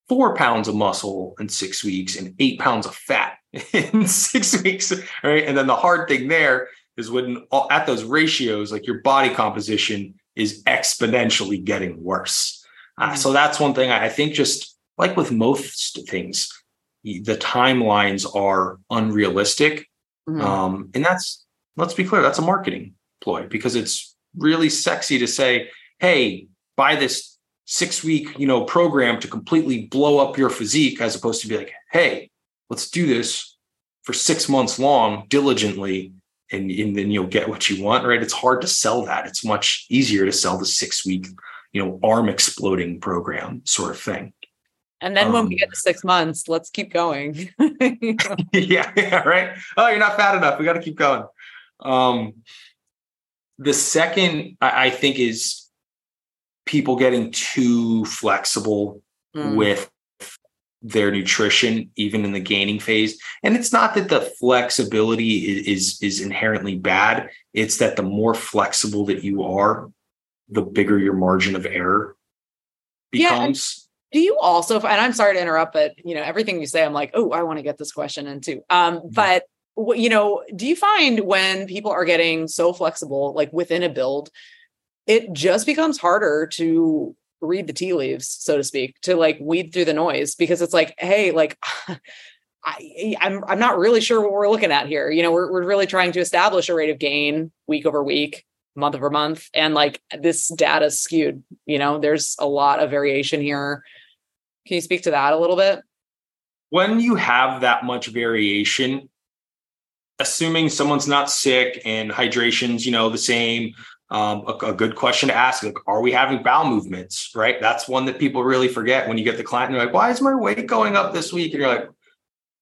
four pounds of muscle in six weeks and eight pounds of fat in six weeks right? And then the hard thing there is when at those ratios like your body composition is exponentially getting worse. Uh, mm-hmm. so that's one thing I think just like with most things, the timelines are unrealistic. Mm-hmm. Um, and that's, let's be clear, that's a marketing ploy because it's really sexy to say, hey, buy this six week, you know, program to completely blow up your physique, as opposed to be like, hey, let's do this for six months long diligently and, and then you'll get what you want, right? It's hard to sell that. It's much easier to sell the six week, you know, arm exploding program sort of thing. And then um, when we get to six months, let's keep going. yeah, yeah, right. Oh, you're not fat enough. We got to keep going. Um, the second, I, I think, is people getting too flexible mm. with their nutrition even in the gaining phase and it's not that the flexibility is, is inherently bad it's that the more flexible that you are the bigger your margin of error becomes yeah. do you also and i'm sorry to interrupt but you know everything you say i'm like oh i want to get this question into um mm-hmm. but you know do you find when people are getting so flexible like within a build it just becomes harder to read the tea leaves, so to speak, to like weed through the noise because it's like, hey, like I, I'm I'm not really sure what we're looking at here. You know, we're we're really trying to establish a rate of gain week over week, month over month, and like this data skewed. You know, there's a lot of variation here. Can you speak to that a little bit? When you have that much variation, assuming someone's not sick and hydration's, you know, the same, um, a, a, good question to ask like are we having bowel movements right? That's one that people really forget when you get the client and you're like why is my weight going up this week? And you're like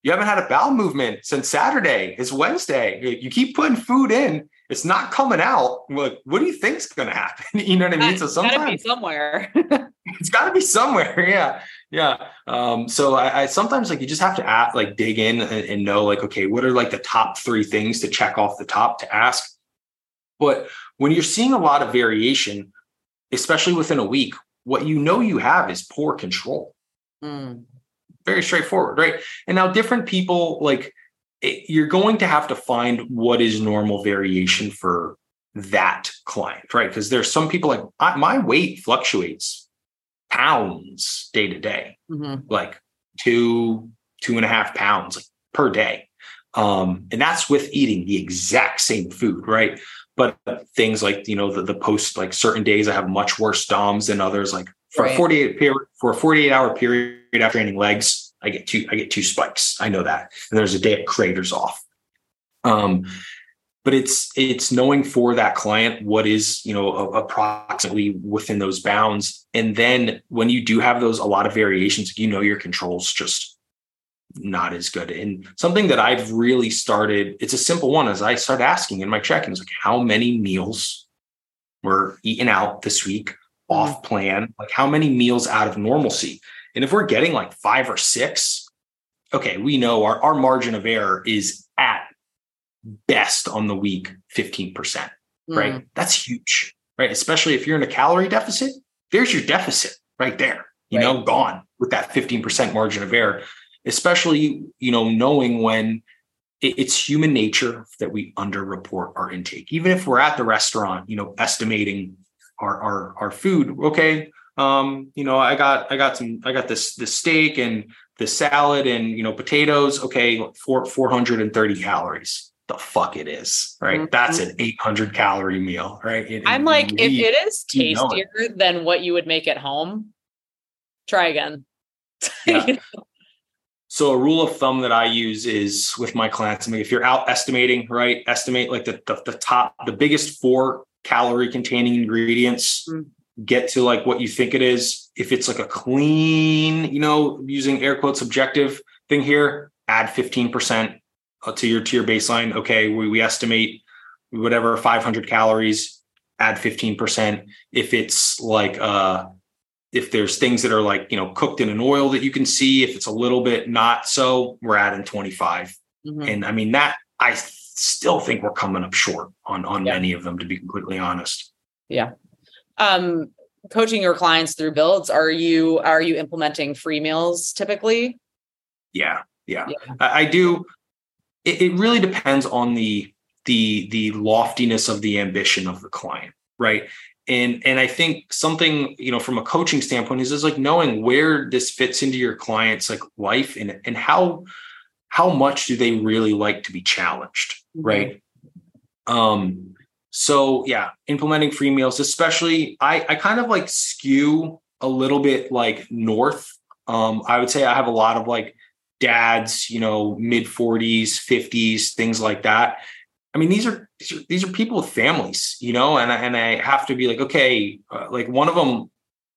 you haven't had a bowel movement since saturday. It's wednesday. You keep putting food in. It's not coming out. Like what do you think's going to happen? You know what i mean? So sometimes somewhere. It's got to be somewhere. Yeah. Yeah. Um, so I, I, sometimes like you just have to ask, like dig in and, and know like okay what are like the top three things to check off the top to ask? But when you're seeing a lot of variation, especially within a week, what you know you have is poor control. Mm. Very straightforward, right? And now different people like it, you're going to have to find what is normal variation for that client, right? Because there's some people like I, my weight fluctuates pounds day to day, mm-hmm. like two, two and a half pounds like, per day. Um, and that's with eating the exact same food, right? But things like you know the, the post like certain days i have much worse doms than others like for right. a 48 period for a 48 hour period after training legs i get two i get two spikes. I know that. And there's a day it craters off. Um but it's it's knowing for that client what is you know approximately within those bounds. And then when you do have those a lot of variations you know your controls just not as good. And something that I've really started, it's a simple one as I start asking in my check-ins, like how many meals were eaten out this week? off plan? Like how many meals out of normalcy? And if we're getting like five or six, okay, we know our, our margin of error is at best on the week 15%, mm. right? That's huge, right? Especially if you're in a calorie deficit, there's your deficit right there, you right. know, gone with that 15% margin of error, especially, you know, knowing when it's human nature that we underreport our intake. Even if we're at the restaurant, you know, estimating our our, our food, okay, um, you know, I got I got some I got this this steak and the salad and you know potatoes, okay, four 430 calories the fuck it is, right? Mm-hmm. That's an 800 calorie meal, right? It, I'm like, we, if it is tastier you know than what you would make at home, try again. Yeah. So a rule of thumb that I use is with my clients. I mean, if you're out estimating, right? Estimate like the the, the top, the biggest four calorie containing ingredients. Mm. Get to like what you think it is. If it's like a clean, you know, using air quotes objective thing here, add 15% uh, to your to your baseline. Okay, we, we estimate whatever 500 calories, add 15%. If it's like uh if there's things that are like you know cooked in an oil that you can see, if it's a little bit not so, we're adding 25. Mm-hmm. And I mean that I still think we're coming up short on on yeah. many of them, to be completely honest. Yeah. Um coaching your clients through builds, are you are you implementing free meals typically? Yeah. Yeah. yeah. I, I do it, it really depends on the the the loftiness of the ambition of the client, right? And and i think something you know from a coaching standpoint is is like knowing where this fits into your client's like life and and how how much do they really like to be challenged mm-hmm. right um so yeah implementing free meals especially i i kind of like skew a little bit like north um i would say i have a lot of like dads, you know, mid 40s, 50s, things like that. I mean, these are these are, these are people with families, you know, and and I have to be like, okay, uh, like one of them,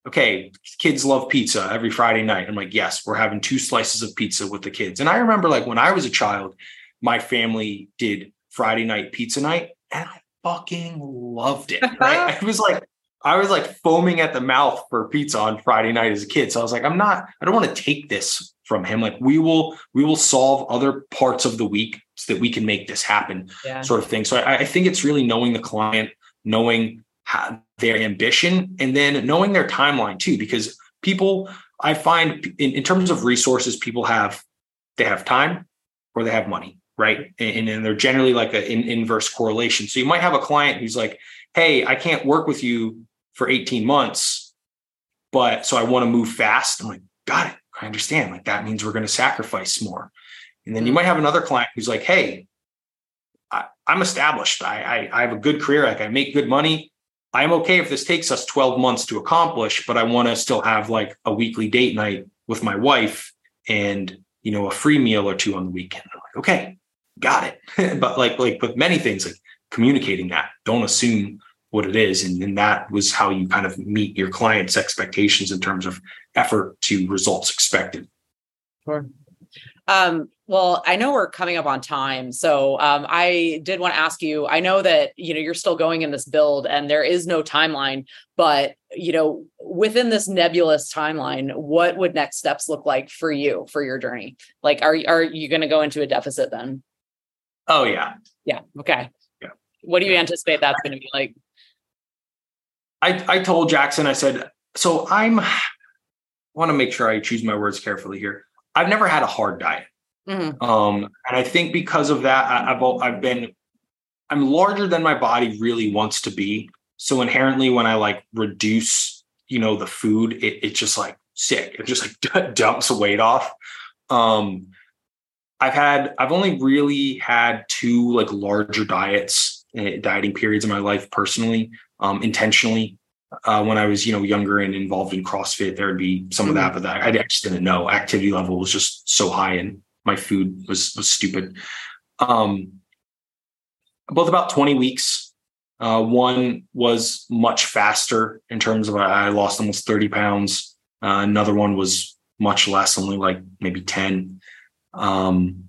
okay, kids love pizza every Friday night. I'm like, yes, we're having two slices of pizza with the kids. And I remember like when I was a child, my family did Friday night pizza night, and I fucking loved it. Right? I was like, I was like foaming at the mouth for pizza on Friday night as a kid. So I was like, I'm not, I don't want to take this from him. Like we will, we will solve other parts of the week so that we can make this happen, yeah. sort of thing. So I, I, think it's really knowing the client, knowing how, their ambition, and then knowing their timeline too. Because people, I find in, in terms of resources, people have they have time or they have money, right? And, and they're generally like an in, inverse correlation. So you might have a client who's like, "Hey, I can't work with you for 18 months, but so I want to move fast." I'm like, "Got it." I understand. Like that means we're going to sacrifice more. And then you mm-hmm. might have another client who's like, hey, I, am established. I, I, I have a good career. Like I make good money. I'm okay if this takes us 12 months to accomplish, but I want to still have like a weekly date night with my wife and you know a free meal or two on the weekend. I'm like, okay, got it. but like like with many things, like communicating that, don't assume what it is. And, and that was how you kind of meet your client's expectations in terms of effort to results expected. Sure. Um, well, I know we're coming up on time. So um, I did want to ask you, I know that, you know, you're still going in this build and there is no timeline, but, you know, within this nebulous timeline, what would next steps look like for you, for your journey? Like, are, are you going to go into a deficit then? Oh yeah. Yeah. Okay. Yeah. What do you anticipate that's going to be like? I, I told Jackson, I said, so I'm I want to make sure I choose my words carefully here. I've never had a hard diet. Mm-hmm. Um, and I think because of that, I, I've I've been I'm larger than my body really wants to be. So inherently, when I like reduce, you know, the food, it, it's just like sick. It just like dumps weight off. Um, I've had I've only really had two like larger diets, uh, dieting periods in my life personally um, intentionally. Uh, when I was, you know, younger and involved in CrossFit, there would be some mm-hmm. of that, but that, I just didn't know. Activity level was just so high, and my food was was stupid. Um, both about twenty weeks. Uh, one was much faster in terms of I lost almost thirty pounds. Uh, another one was much less, only like maybe ten. Um,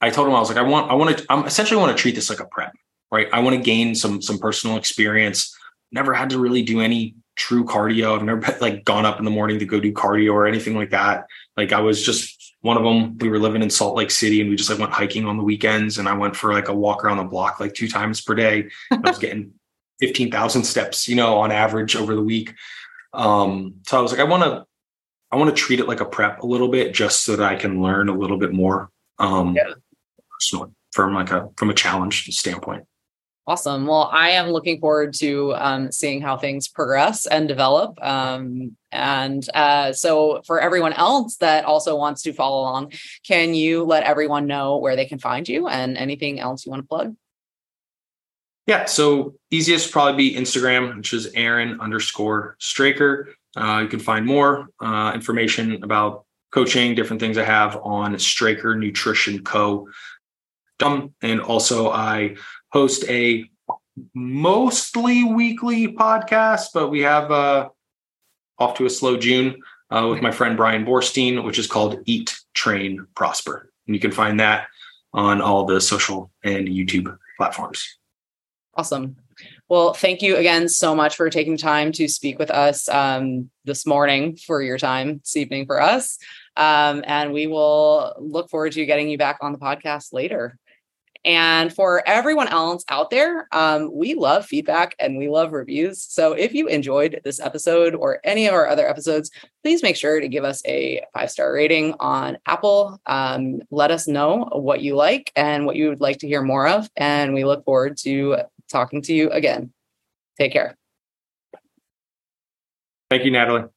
I told him I was like, I want, I want to, I'm essentially want to treat this like a prep right? I want to gain some some personal experience. Never had to really do any true cardio. I've never like gone up in the morning to go do cardio or anything like that. Like I was just one of them. We were living in Salt Lake City and we just like went hiking on the weekends. And I went for like a walk around the block like two times per day. I was getting 15,000 steps, you know, on average over the week. Um, so I was like, I want to, I want to treat it like a prep a little bit just so that I can learn a little bit more. Um, yeah. from like a, from a challenge standpoint. Awesome. Well, I am looking forward to um, seeing how things progress and develop. Um, and uh, so, for everyone else that also wants to follow along, can you let everyone know where they can find you and anything else you want to plug? Yeah. So, easiest probably be Instagram, which is Aaron underscore Straker. Uh, you can find more uh, information about coaching, different things I have on Straker Nutrition Co. And also, I host a mostly weekly podcast, but we have uh, off to a slow June uh, with my friend Brian Borstein, which is called Eat, Train, Prosper. And you can find that on all the social and YouTube platforms. Awesome. Well, thank you again so much for taking time to speak with us um, this morning for your time this evening for us. Um, and we will look forward to getting you back on the podcast later. And for everyone else out there, um, we love feedback and we love reviews. So if you enjoyed this episode or any of our other episodes, please make sure to give us a five star rating on Apple. Um, let us know what you like and what you would like to hear more of. And we look forward to talking to you again. Take care. Thank you, Natalie.